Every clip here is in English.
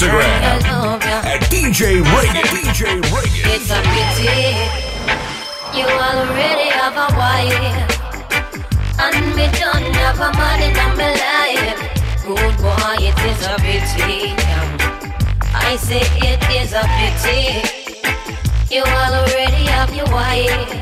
Instagram at DJ Reagan. DJ Reagan. It's a pity you already have a wife, and me don't have a man in my life. Good boy, it is a pity. I say it is a pity. You already have your wife,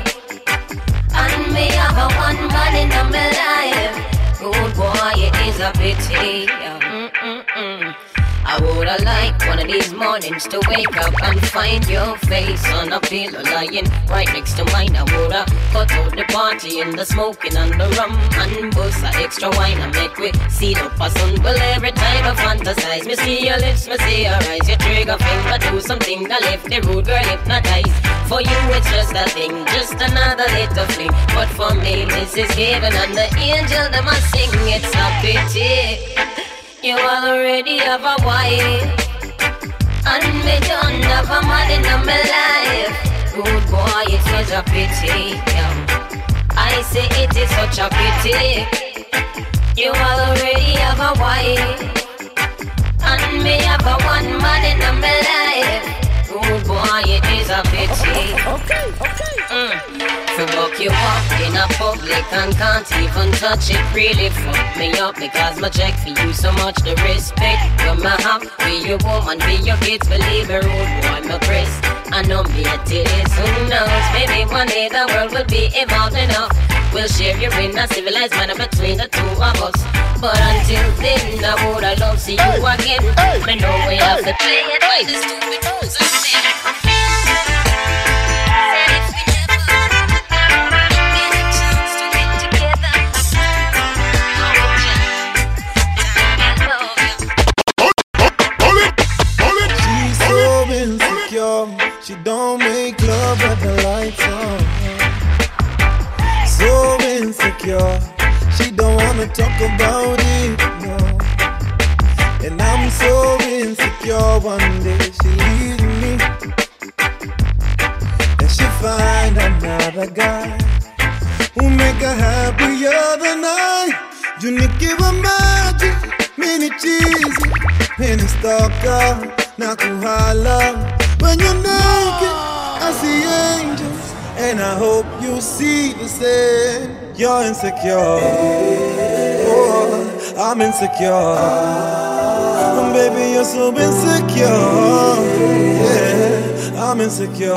and me have a one man in my life. Good boy, it is a pity. Mm-mm-mm. I woulda liked one of these mornings to wake up and find your face on a pillow lying right next to mine. I woulda cut out the party and the smoking and the rum and bust a extra wine I make we see a sun. Well, every time I fantasize, me see your lips, me see your eyes, your trigger finger do something that left the rude girl hypnotized. For you, it's just a thing, just another little fling. But for me, this is heaven and the angel that must sing. It's a pity. You already have a wife. And me don't have a man in my life. Good boy, it is a pity yeah. I say it is such a pity. You already have a wife. And me have a one man in my life. Good boy, is a pity Okay, okay. Mm. To walk you up in a public and can't even touch it really. Fuck me up because my check for you so much the respect. You my have be your woman be your kids believe me rude boy my Chris I know me a titties who knows? Maybe one day the world will be evolved enough. We'll share your in a civilized manner between the two of us. But until then I would I love see you again. hey, me know we have to play it by the stupid. Rules you see the same. You're insecure, oh, I'm insecure. And baby, you're so insecure. Yeah, I'm insecure.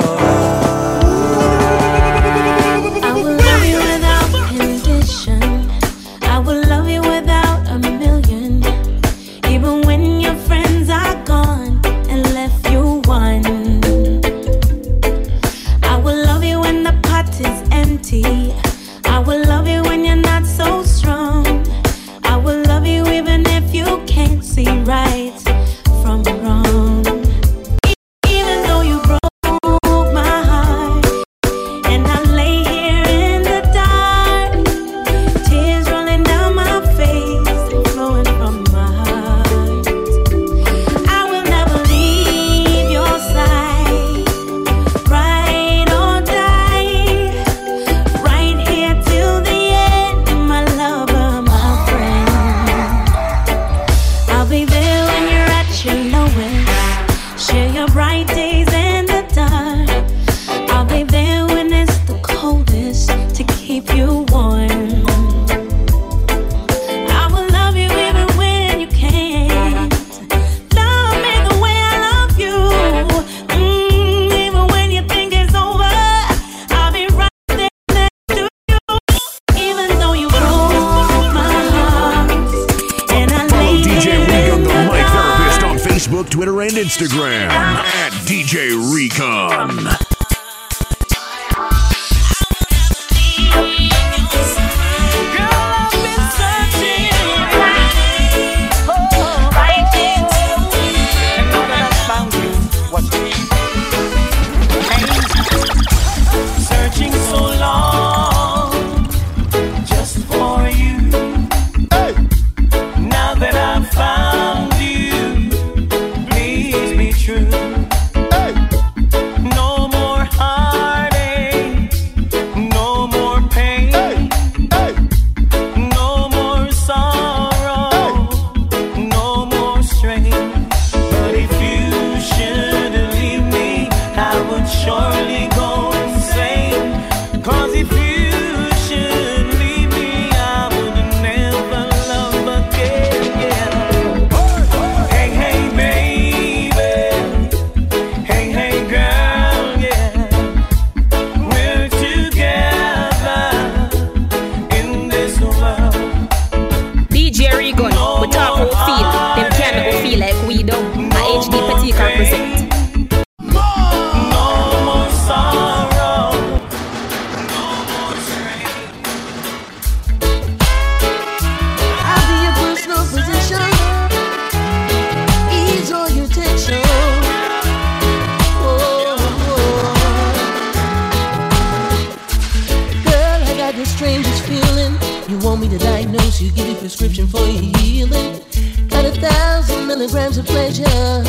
Prescription for your healing. Got a thousand milligrams of pleasure.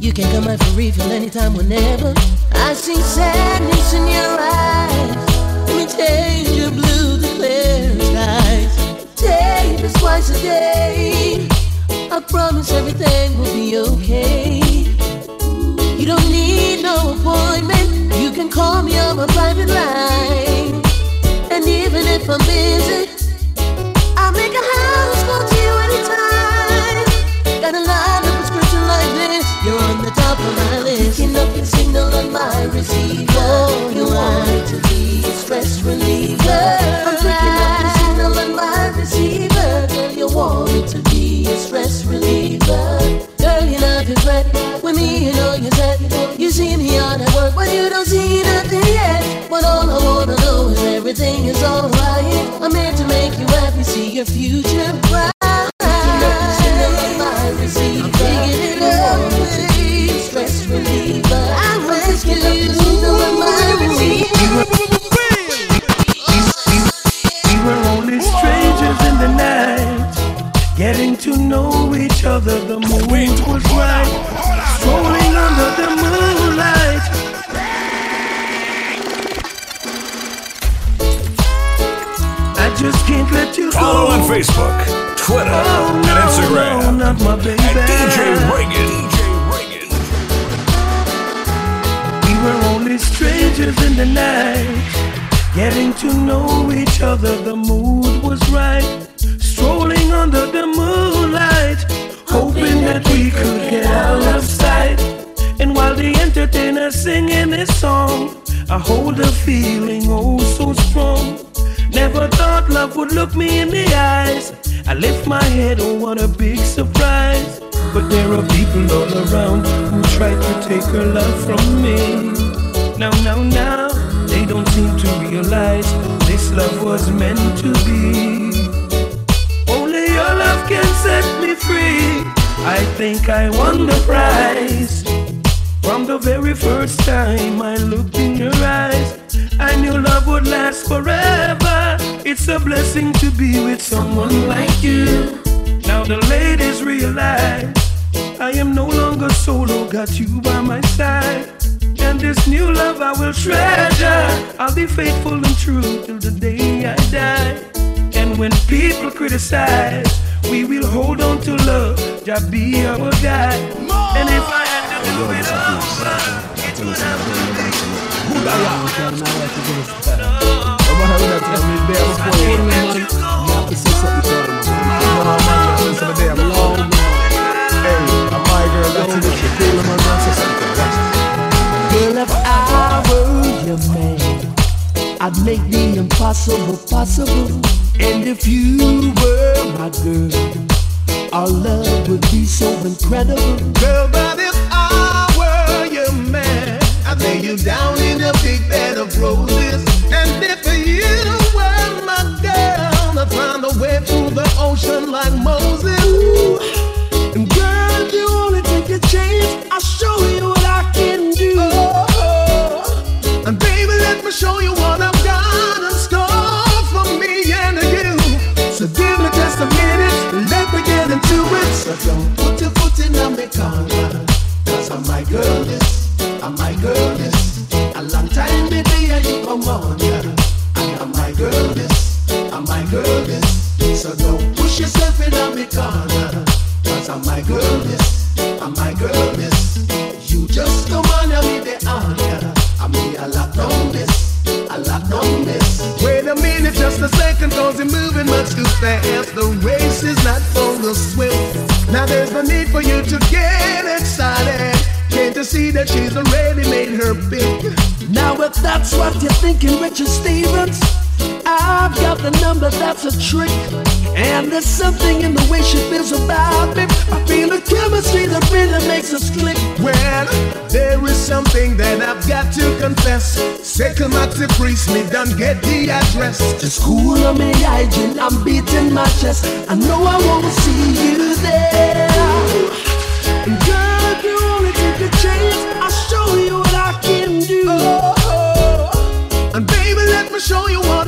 You can come out for refill anytime, whenever. I see sadness in your eyes. Let me change your blue to clear skies. Take this twice a day. I promise everything will be okay. You don't need no appointment. You can call me on my private line. And even if I'm busy, signal on my receiver. You want to be a stress reliever. I'm picking up your signal on my receiver. Girl, you want me to be a stress reliever. Girl, your love is ready. With me, you know you're set. You see me on at work, but you don't see nothing yet. But all I wanna know is everything is alright. I'm here to make you happy, see your future bright. Getting to know each other. The moon was right, strolling under the moonlight. I just can't let you go. Follow on Facebook, Twitter, Oh, and Instagram no, not my baby. at. DJ Reagan. Only strangers in the night, getting to know each other. The mood was right, strolling under the moonlight, hoping that we could get out of sight. And while the entertainer's singing this song, I hold a feeling oh so strong. Never thought love would look me in the eyes. I lift my head, oh what a big surprise. But there are people all around who try to take her love from me. Now, now, now, they don't seem to realize this love was meant to be. Only your love can set me free. I think I won the prize. From the very first time I looked in your eyes, I knew love would last forever. It's a blessing to be with someone like you. Now the ladies realize I am no longer solo, got you by my side. And this new love I will treasure. I'll be faithful and true till the day I die. And when people criticize, we will hold on to love. Just be our guide. And if I had to do it over, it would have to be I'd make the impossible possible. And if you were my girl, our love would be so incredible. Girl, but if I were your man, I'd lay you down in a big bed of roses. And if you were my girl, I'd find a way through the ocean like Moses. And girl, if you only take a chance, I'll show you what I can do. And baby, let me show you Don't put your foot in on me corner. I'm my girl, this. I'm my girl, this. A long time, baby, I keep on morning. I am my girl, this. I'm my girl, this. So don't push yourself in on me corner. I'm my girl, this. I'm my girl, this. You just come on and me the honor. I mean, I lock down this. I lock down this. Wait a minute, just a second, cause moving much too fast. need for you to get excited. Can't you see that she's already made her big? Now if that's what you're thinking, Richard Stevens, I've got the number, that's a trick. And there's something in the way she feels about me. I feel the chemistry that really makes us click. Well, there is something that I've got to confess. Second, come to priest, me done get the address. Just cool on me hygiene, I'm beating my chest. I know I won't see you show you what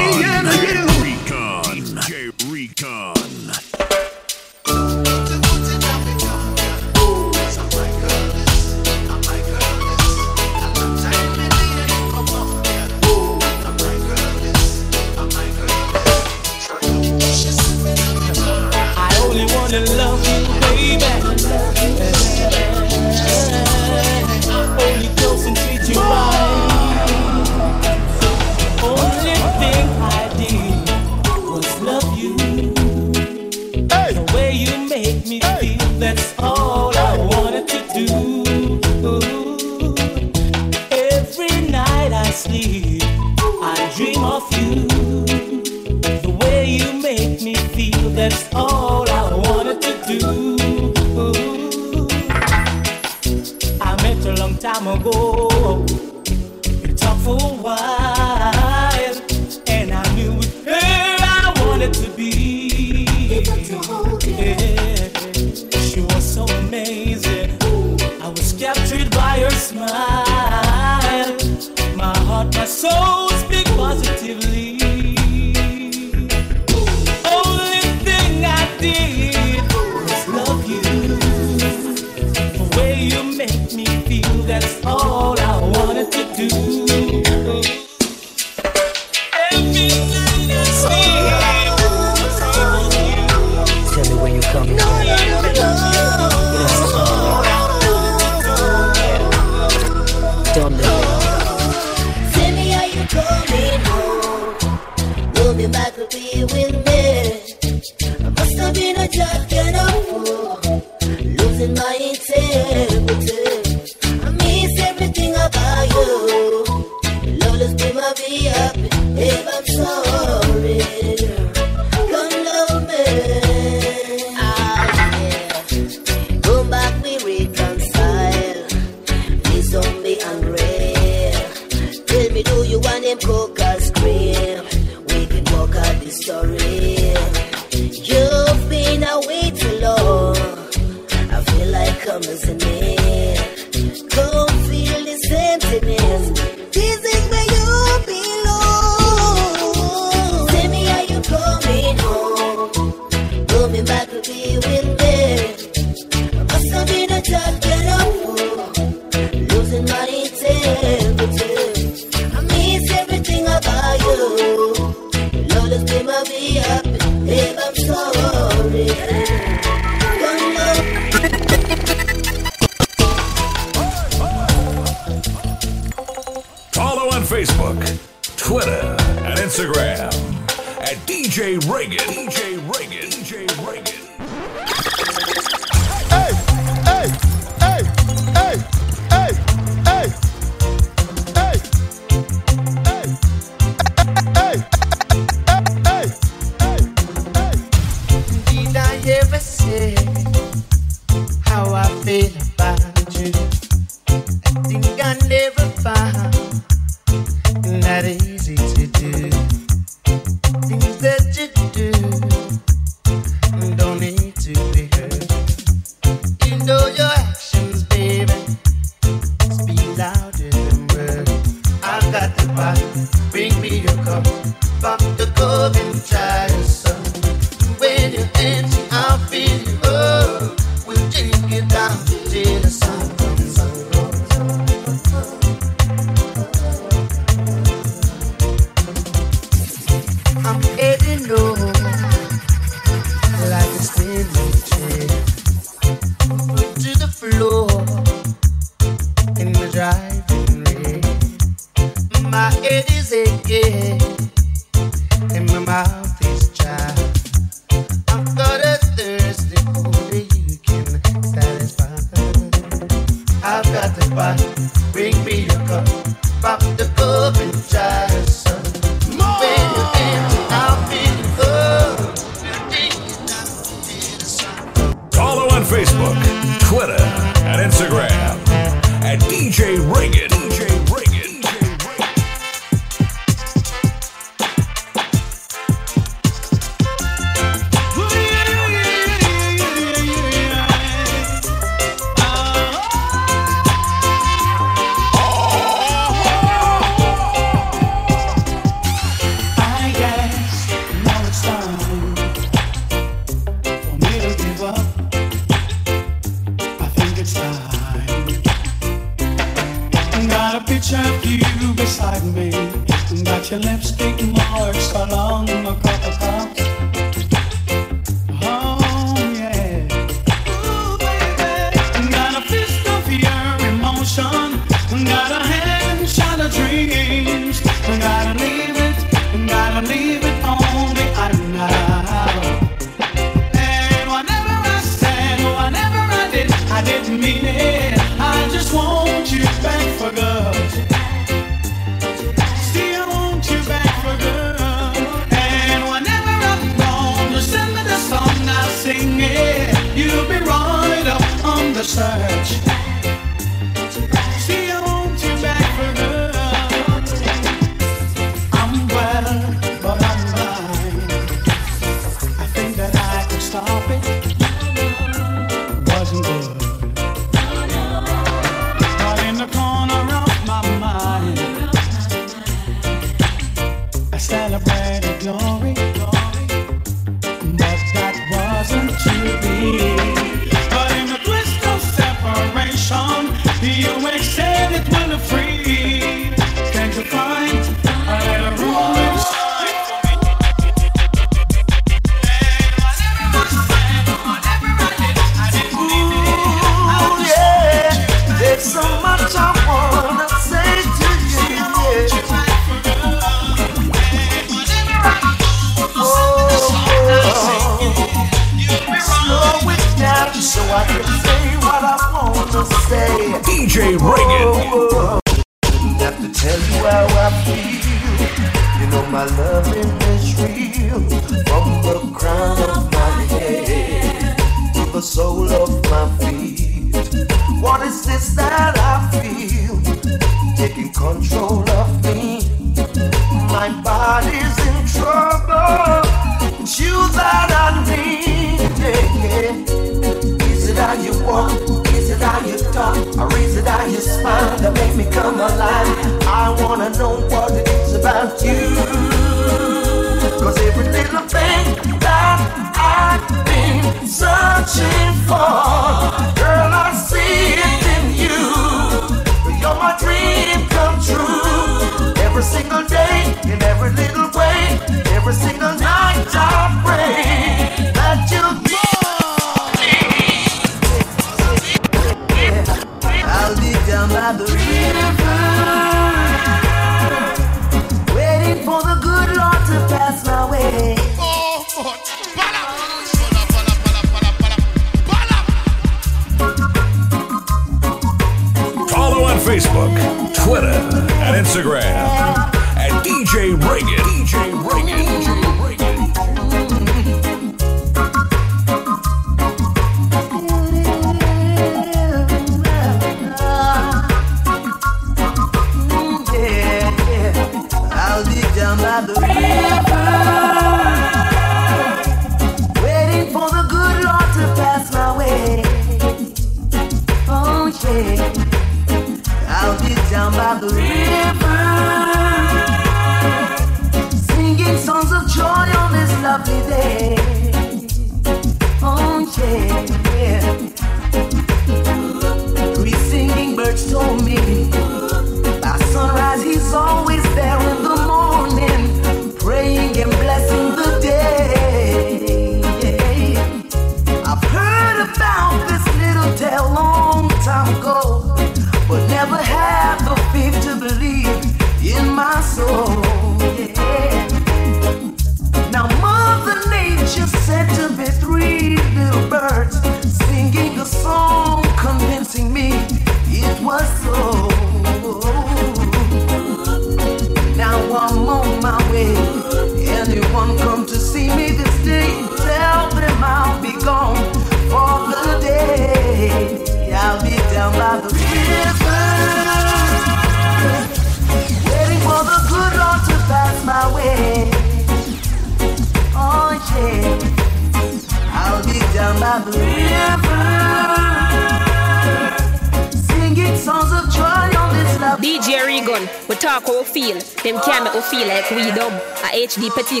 talk how we feel, them can make we feel like we dumb. A HD Petit.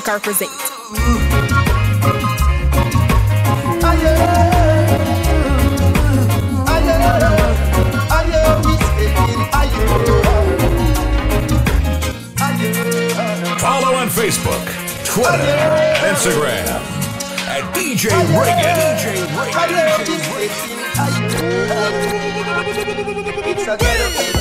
Follow on Facebook, Twitter, Instagram at DJ Reagan. DJ Reagan. It's a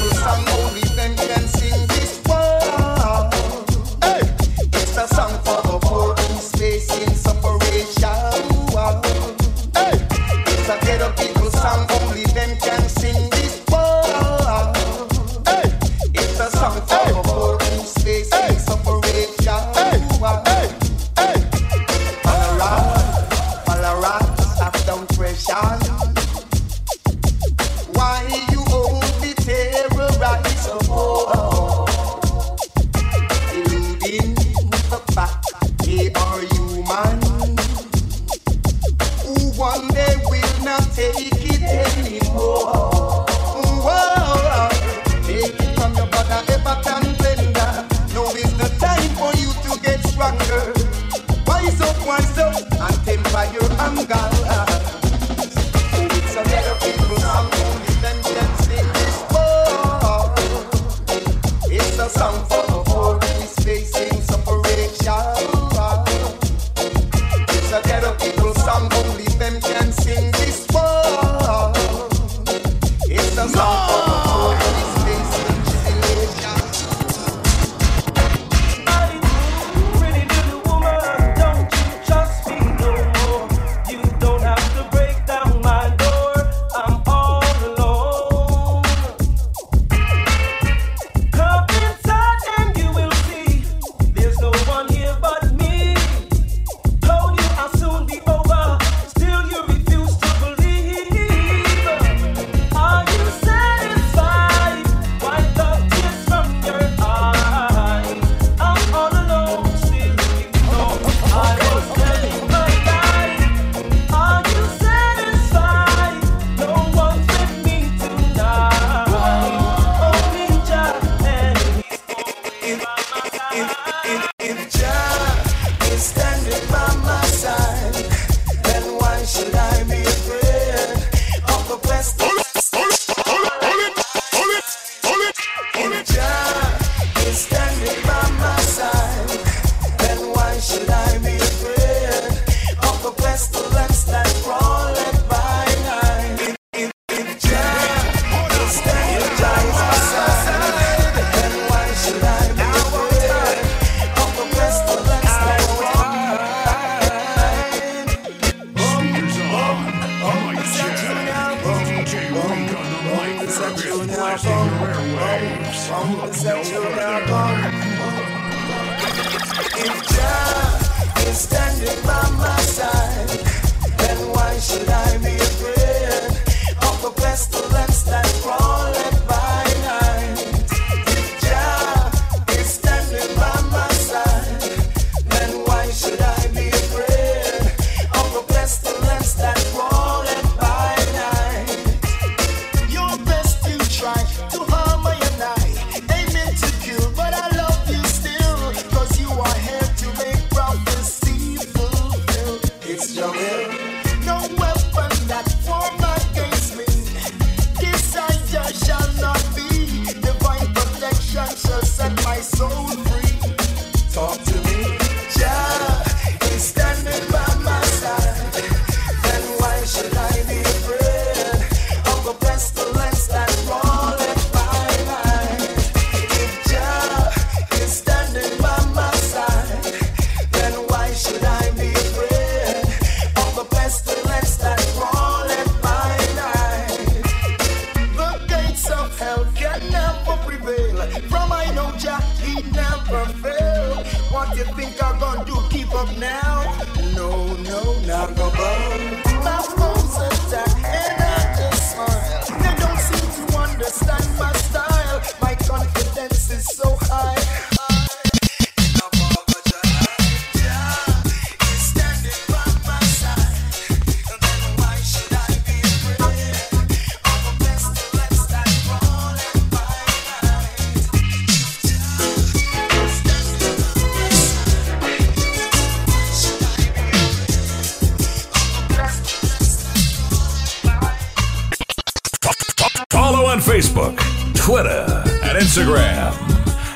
Instagram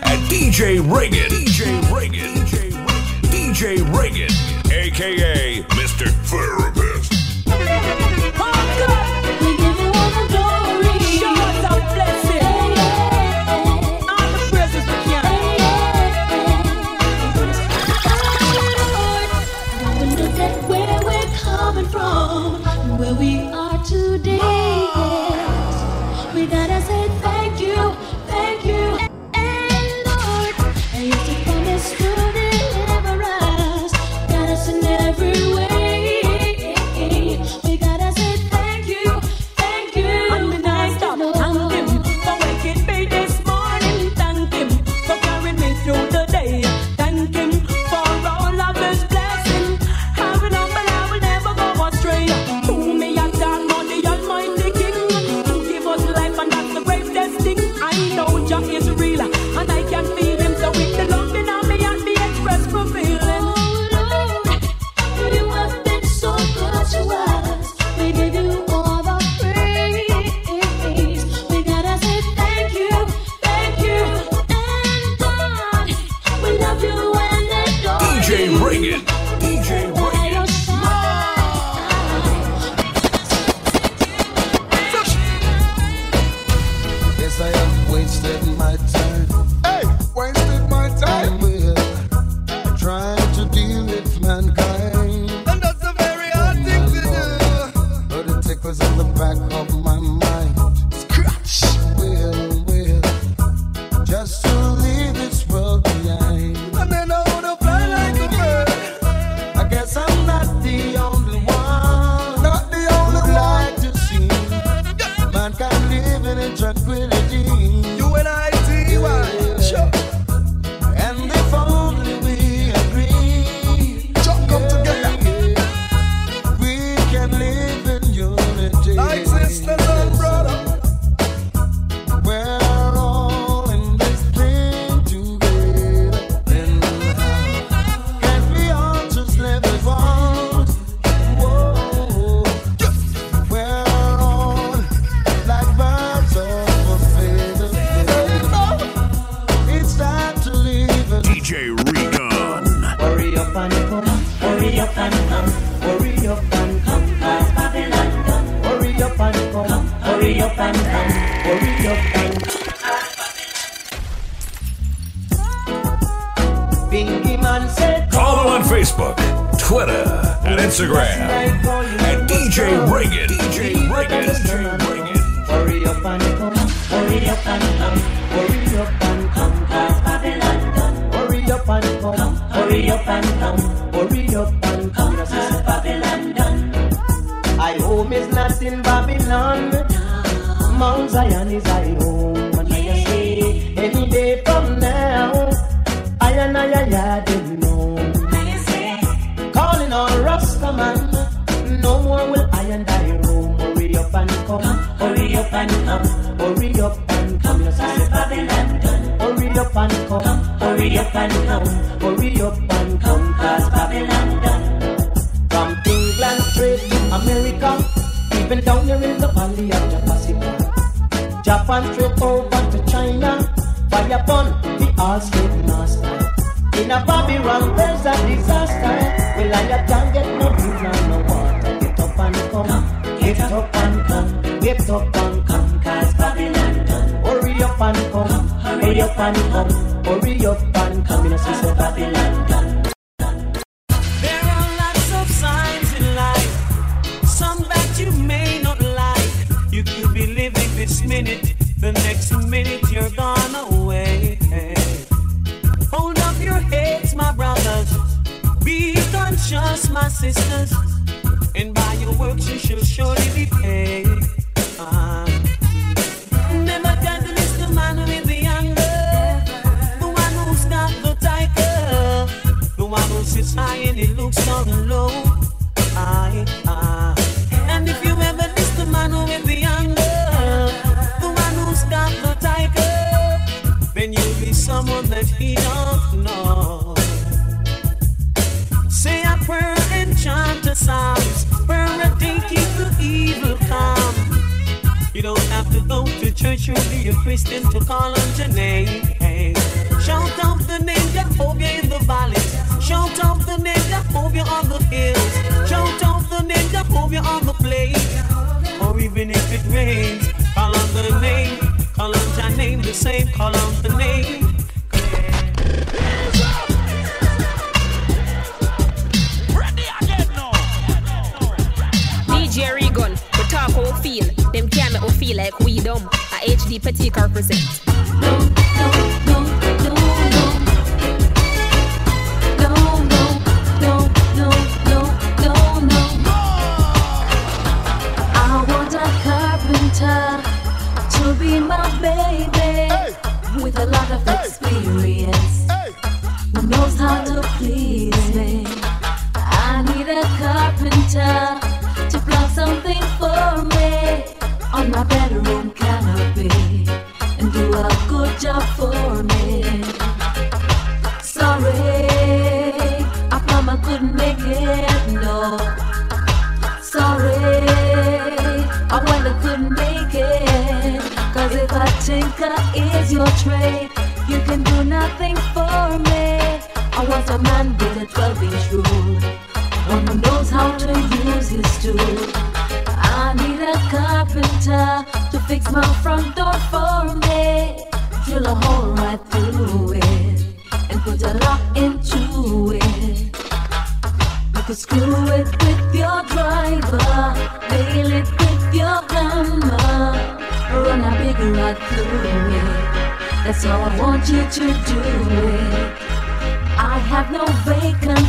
at DJ Reagan. DJ Reagan. DJ Reagan. DJ Reagan. AKA Mr. Therapy. fire upon the all slave master. In a Babylon, there's a disaster. Well, I can't get no food and no water. Get up and come, get, up, and come. get up and come, cause Babylon done. Hurry up and come, hurry up and come, hurry up and come. You know, see, so Babylon done. you may not like. You could be living this minute, the next minute you're just my sisters, and by your works you shall surely be paid. Uh-huh. The Man with the the one who the the one who sits high and he looks down low. I, I. And if you ever miss the man with the anger, the one who stopped the tiger, then you'll be someone that he don't know. We're enchanted songs. We're a dinky to evil come. You don't have to go to church or be a Christian to call on your name. Shout out the name Jehovah in the valleys. Shout out the name Jehovah on the hills. Shout out the name Jehovah on the plains. Or even if it rains, call on the name. Call on your name the same. Call on the name. DJ Reagan, we talk how we feel. Them can't make we feel like we dumb. A HD Petit represent. I Want a man with a 12 inch rule, one who knows how to use his tool. I need a carpenter to fix my front door for me. Drill a hole right through it and put a lock into it. You could screw it with your driver, nail it with your hammer, run a big rod through it. That's how I want you to do it. Have no vacancy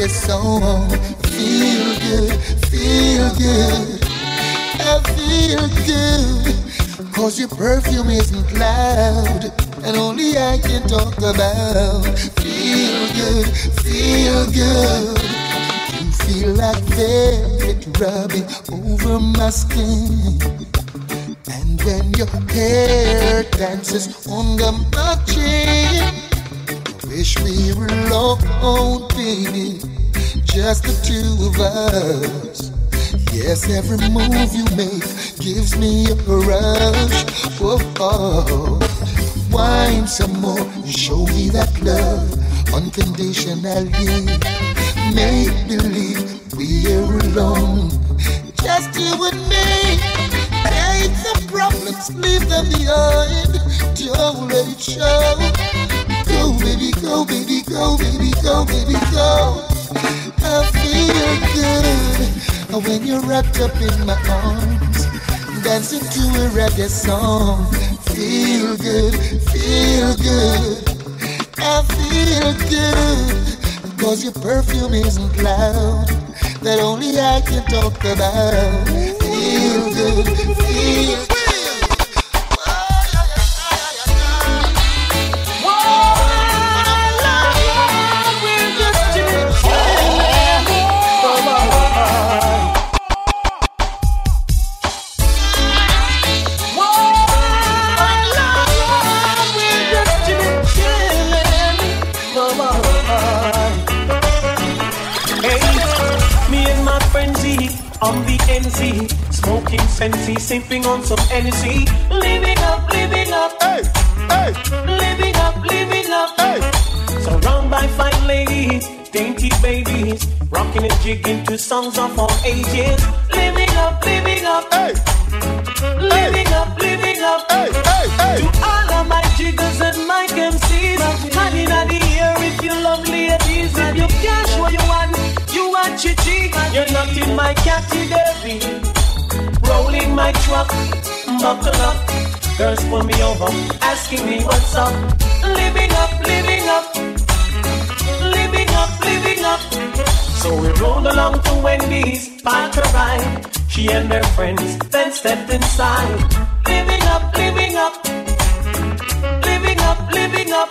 reggae song. Feel good, feel good. I feel good, cause your perfume isn't loud, and only I can talk about. Wine some more, show me that love unconditionally. Make believe we're alone, just you and me. Hate the problems, leave them behind. Don't let it show. Go, baby, go, baby, go, baby, go, baby, go. I feel good when you're wrapped up in my arms, dancing to a reggae song. Feel good, feel good. I feel good, cause your perfume isn't loud, that only I can talk about. Feel good, feel good. Sipping on some energy, living up, living up, hey, hey, living up, living up, hey. Surrounded by fine ladies, dainty babies, rocking and jigging to songs of all ages, living up, living up, hey, living up, living up, hey, hey, hey. To all of my jiggers and my MCs, in the air if you love ladies, and you can show you one. You are chichi, you're not in my category. My truck, buckle up. Girls pull me over, asking me what's up. Living up, living up, living up, living up. So we rolled along to Wendy's, parked her ride. She and her friends then stepped inside. Living up, living up, living up, living up.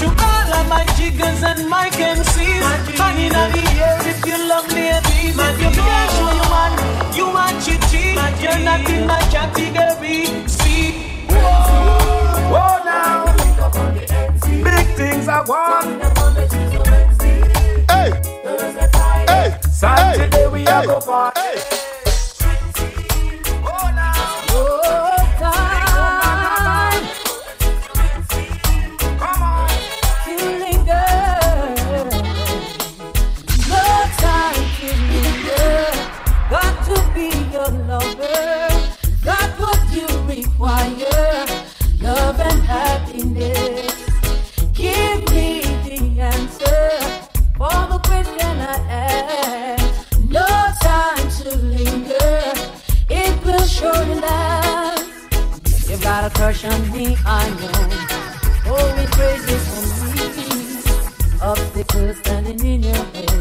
To all of my jiggers and my MCs, hanging on the air if you love ladies. If you can't you man, you want. You're not in my. See, whoa, whoa now. Big things I want. Hey, hey, Saturday we are go party. Love Me, I know. It crazy for me. Obstacles standing in your way.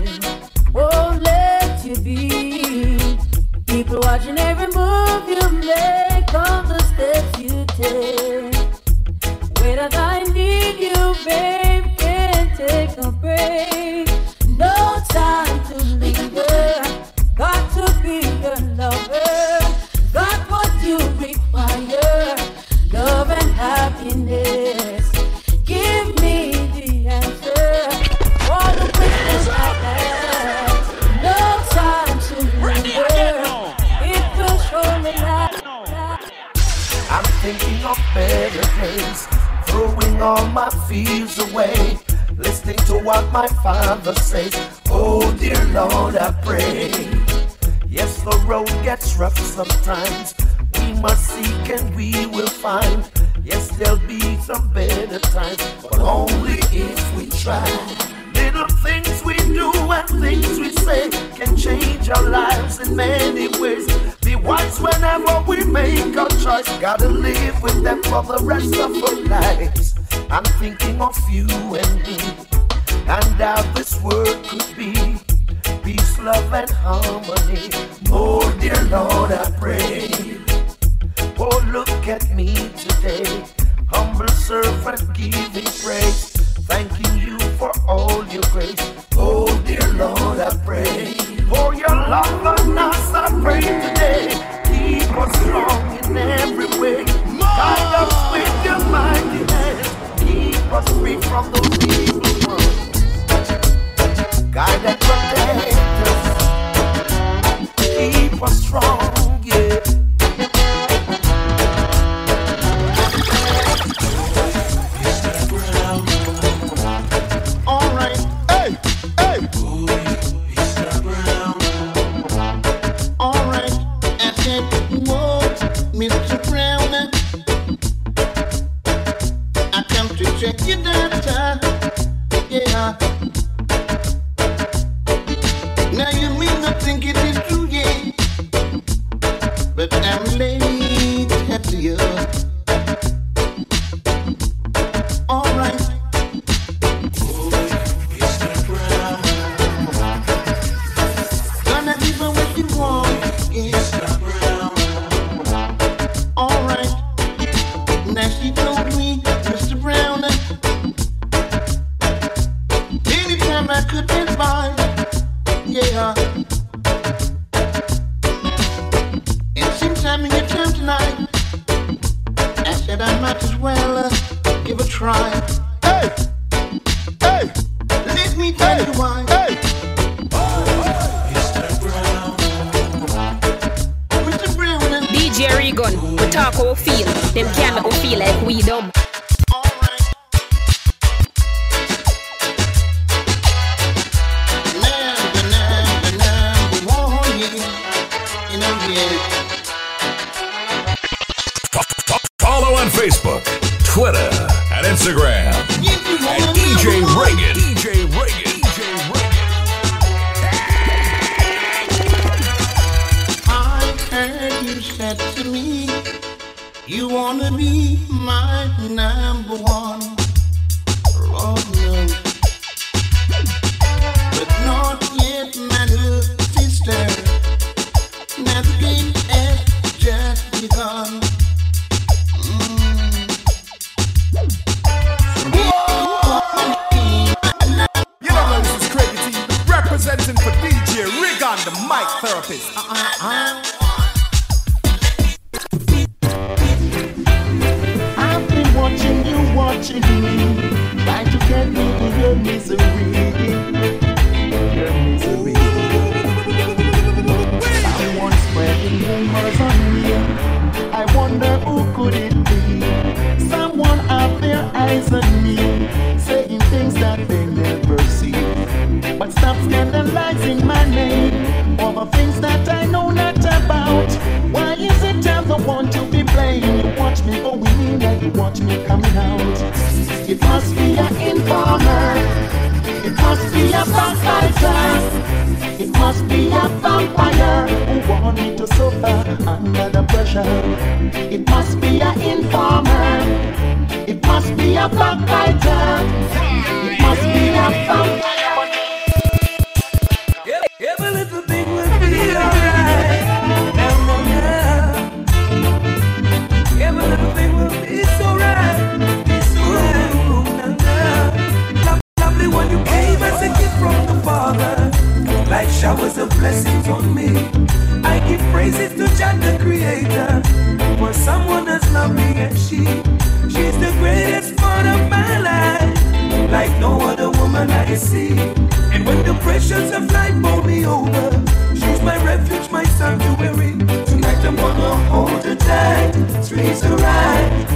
Days, throwing all my fears away, listening to what my father says. Oh dear Lord, I pray. Yes, the road gets rough sometimes. We must seek and we will find. Yes, there'll be some better times, but only if we try. Little things we do and things we say can change our lives in many ways. Be wise whenever we make a choice. Gotta live with them for the rest of our lives. I'm thinking of you and me, and how this world could be. Peace, love, and harmony. Oh, dear Lord, I pray. Oh, look at me today. Humble servant giving praise. Thanking you for all your grace. Oh, dear Lord, I pray. For your love on us, I pray today. Keep us strong in every way. Guide us with your mighty hand. Keep us free from those evil ones. Guide and protect us. Keep us strong, yeah. Eyes on me, saying things that they never see. But stop scandalizing my name over things that I know not about. Why is it I'm the one to be blamed? You watch me going in and you watch me coming out. It must be an informer. It must be a backbiter. It must be a vampire who want me to suffer under the pressure. It must be an informer. It must be a backbiter. It must be a vampire. Every little thing will be alright. Every little thing will be so right. Be so right. Now, now. Lo- Lovely one you gave as a gift from the Father. Like showers of blessings on me. I give praises to John the Creator. For someone as lovely as she. Woman I see. And when the pressures of life bowl me over, she's my refuge, my sanctuary. Tonight I'm gonna hold her tight, squeeze her right.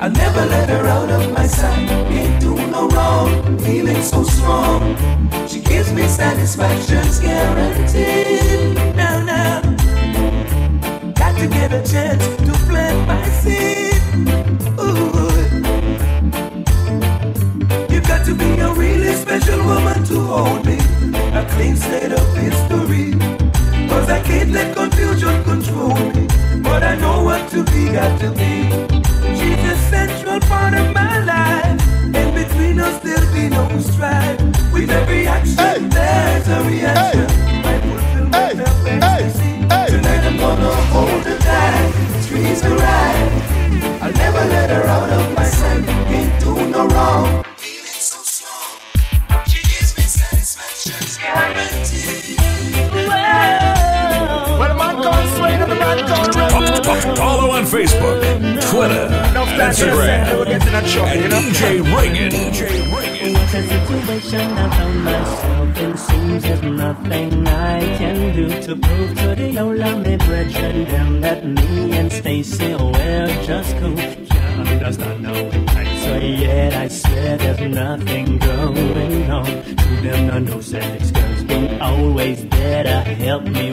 I'll never let her out of my sight. Ain't do no wrong, feeling so strong. She gives me satisfaction's guaranteed. Now, now, got to get a chance to plant my seed. Got to be a really special woman to hold me. A clean slate of history. Cause I can't let confusion control me. But I know what to be, got to be. She's a central part of my life. And between us there'll be no strife. With every action, there's a reaction. I on Facebook, Twitter, Instagram at DJ Reagan. Situation I found myself in Seems there's nothing I can do To prove to the old me brethren Them that me and Stacy We're just cool Can't understand now So yet I swear there's nothing going on To them none know this girl's been always there help me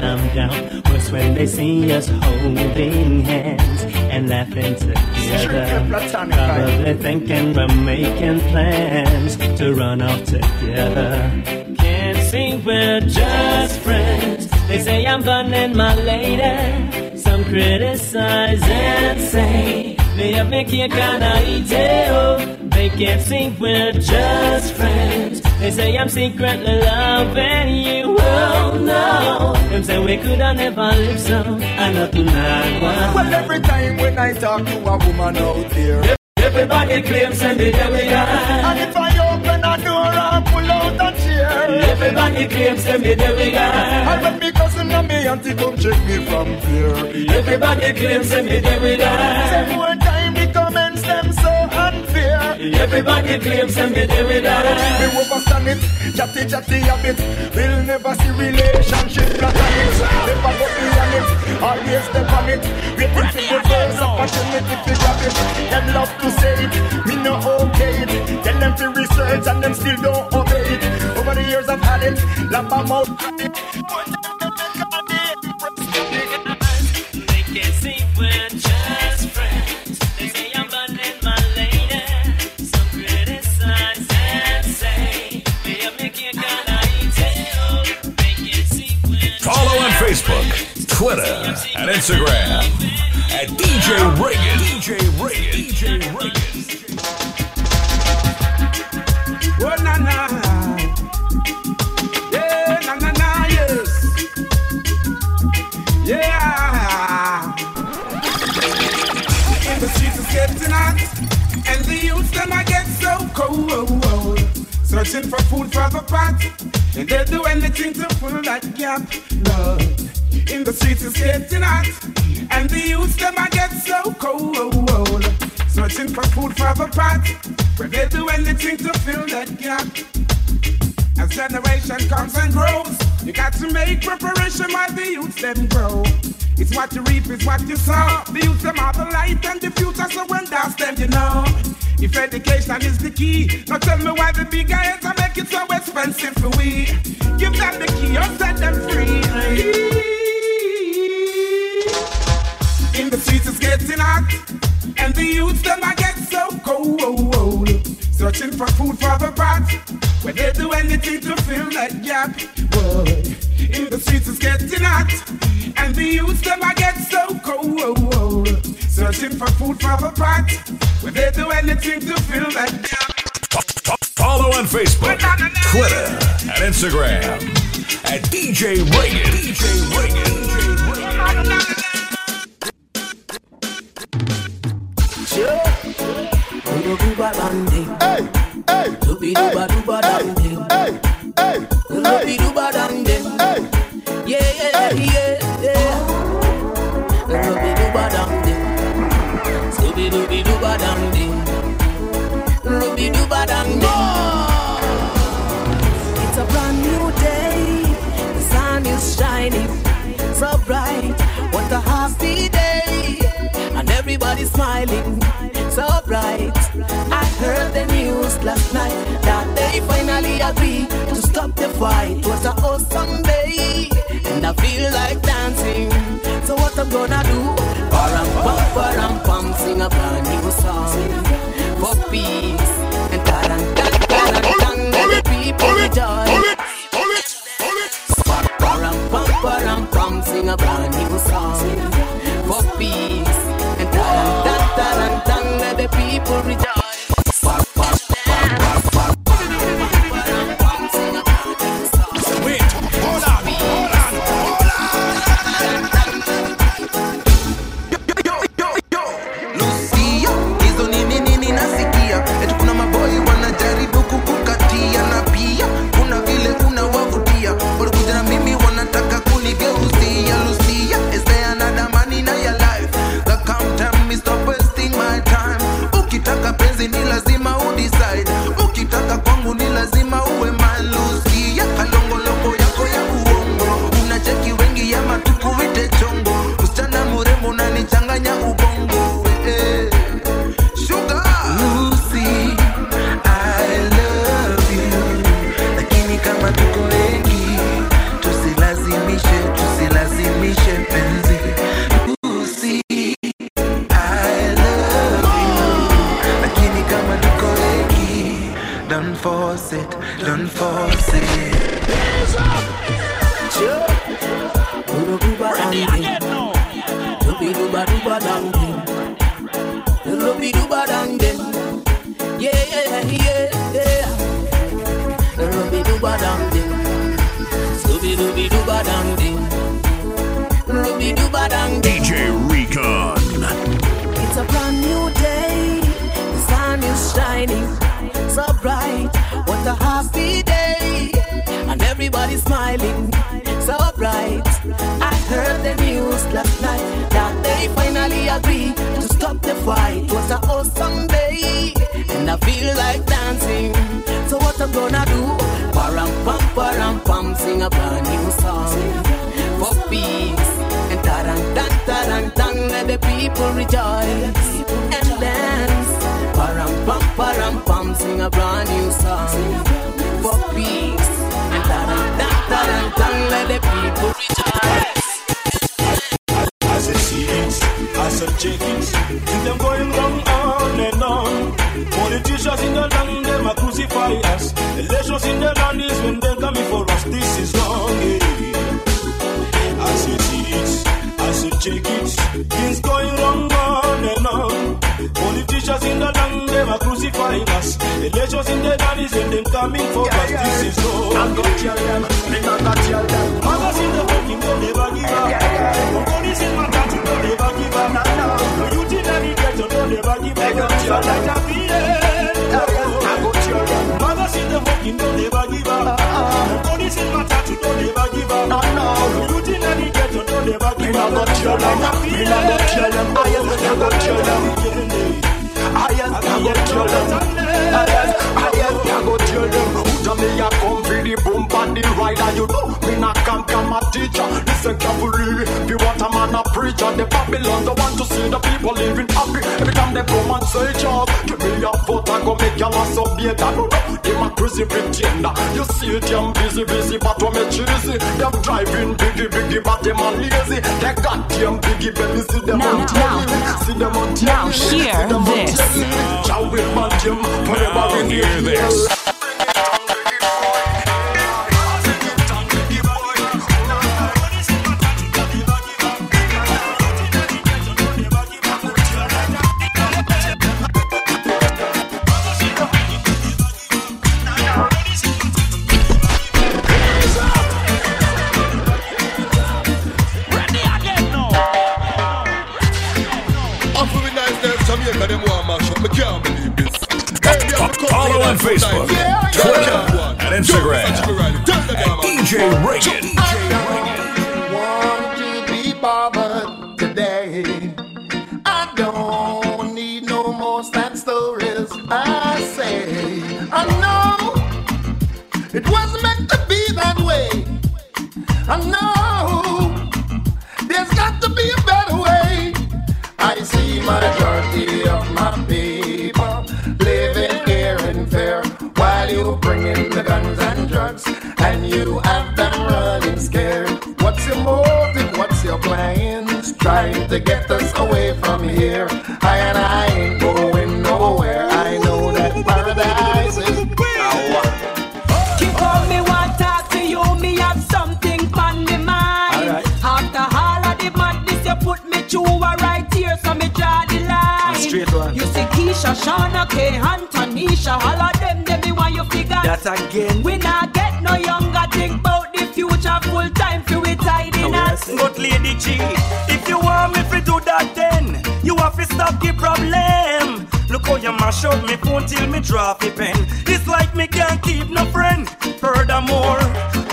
when I'm down Worse when they see us holding hands And laughing together Probably thinking we're making plans to run off together. Can't see we're just friends. They say I'm burning my lady. Some criticize and say me have me cake and I eat it. Oh, they can't see we're just friends. They say I'm secretly loving you. Oh no, them say we could have never live so. I nothing like one. Well, every time when I talk to a woman out there, Everybody claims and they we are. and if I open a door and pull out a chair, Everybody claims me there we I are. bet me cousin and me auntie come check me from there. Everybody claims me there we Say are. more time the comments them so unfair. Everybody claims them me there we We are. overstand it, chatty chatty a bit. We'll never see relationship platonic. Never go beyond it, always step on it. Waiting for the first opportunity to grab it. Them love to say it, me no okay it. Tell them to research and them still don't obey it. Over the years I've had it, lap mouth. For the pot, where they do anything to fill that gap. As generation comes and grows, you got to make preparation while the youths them grow. It's what you reap, it's what you sow. The youths them are the light and the future, so when that's them, you know. If education is the key, now tell me why the big guys are make it so expensive for we. Give them the key or set them free. In the streets it's getting hot, and the youths them I get so cold. Searching for food for the pot, where they do anything to fill that gap. Boy, in the streets it's getting hot, and the youths them I get so cold. Searching for food for the pot, where they do anything to fill that gap. Follow on Facebook, Twitter, and Instagram at DJ Reagan. DJ Reagan. DJ Reagan. Hey, Dubi duba duba dande. hey, hey, Dubi duba dande. hey. Yeah, yeah, yeah, yeah. Dubi duba dande. Dubi dubi duba dande. Dubi duba dande. It's a brand new day. The sun is shining so bright. What a happy day. And everybody's smiling they finally agree to stop the fight. It was an awesome day, and I feel like dancing. So what I'm gonna do? Param pam, param pam, sing a brand new song for peace and taran tan tan tan, and the people rejoice. Param pam, param pam, sing a brand new song for peace and taran tan tan tan, and the people rejoice. Me nah go kill them. Me nah go kill them. I am nah go kill them. I am nah go kill them. I am I am nah go kill them. Who do me a come? the rider, you know me not come come a teacher. Listen carefully, if you want a man a preacher, the Babylon don't want to see the people living happy. Every time they come and say job, give me a photo, go make your last up better. No, no, them a crazy pretender. You see it, I'm busy busy, but what me cheesy? Them driving biggie biggie, but them are lazy. They got them biggie baby, see them now, on TV, see them on TV, now hear see them this. Now hear this. To get us away from here. I and I ain't going nowhere. I know that paradise is Keep on me want talk to you, me have something on me mind. Alright. After all of the madness, you put me through a right here, so me draw the line. straight one. You see Keisha, Shauna, K, Hunt, Tanisha, all of them, them me want you figure. That again. We not you mash up me phone till me drop the pen. It's like me can't keep no friend. Furthermore,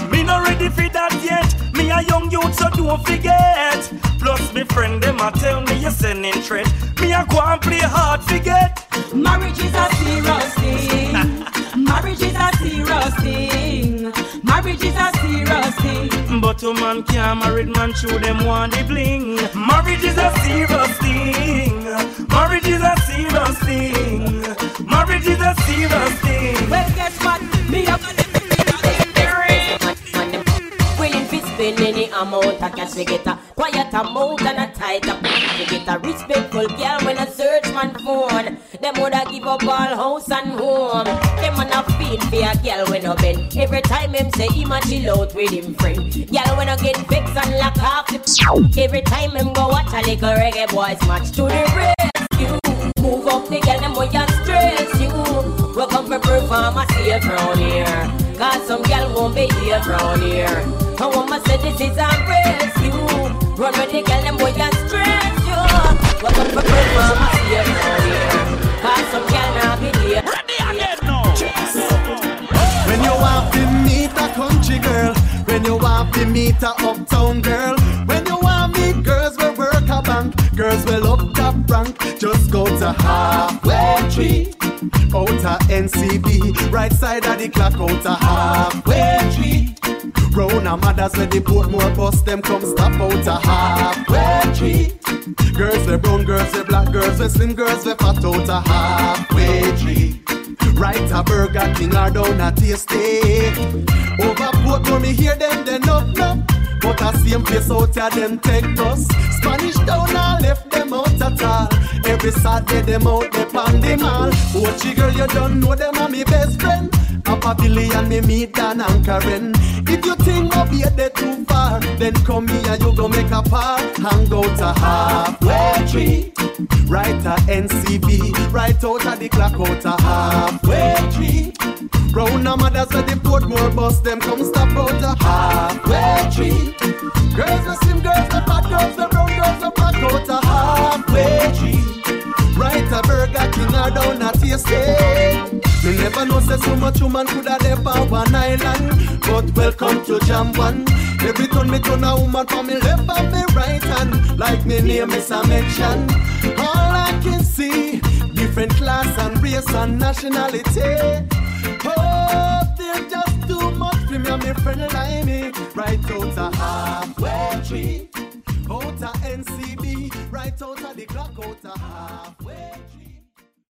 me not ready for that yet. Me a young youth so don't forget. Plus me friend them a tell me you sending threat. Me a go and play hard forget. Marriage is a serious thing. Marriage is a serious thing. Marriage is a serious thing. But a man can't married man through them want the bling. Marriage is a serious thing Marriage is a serious thing Marriage is a serious thing Well, guess what? Me a Willing to spend any amount of cash to get a quiet amount and a tight up to get a respectful girl when I search my phone. Them woulda give up all house and home. Them man a feel for a girl when I bend. Every time him say him a chill out with him friend. Girl when I get vexed and lock off the Every time him go watch a little Reggae Boyz match to the rescue. Move up the girl them boy and stress you. Welcome for perform a safe round here. Cause some girl won't be here round here. Want to say this is a rescue. Run with the girl them boy and stress you. Welcome for perform a safe round here. Cause some girl not be here. When you want to meet a country girl, when you want to meet a uptown girl, to halfway tree. Out a NCB, right side of the clock, out a halfway tree. Round a mothers where the Portmore bus, them come stop out a halfway tree. Girls we brown, girls we black, girls we slim, girls we fat out a halfway tree. Right a Burger King or down a Tastee. Over port no me hear them then up no. But a same place out here them take bus. Spanish town I left them out at all. Every Saturday them out they the mall. Watchy girl you don't know them are me best friend. Billy and me meet Dan and Karen. If you think of be they too far, then come here you go make a part. Hang out a halfway tree. Right a NCB, right out of the clock out a halfway tree. Round a mothers where the Portmore bus, them come stop out a halfway tree. Girls we slim, girls the fat, girls the brown, girls we black out a halfway tree. Right a Burger King or down a Tastee. Me never know say so much woman coulda live on one island, but welcome to Jam One. Every time me turn a woman for me left and me right hand, like me name is a mention. All I can see, different class and race and nationality. Oh, they're just too much for me and me friend like me. Right out a halfway tree, out a NCB, right out of the clock, out a halfway.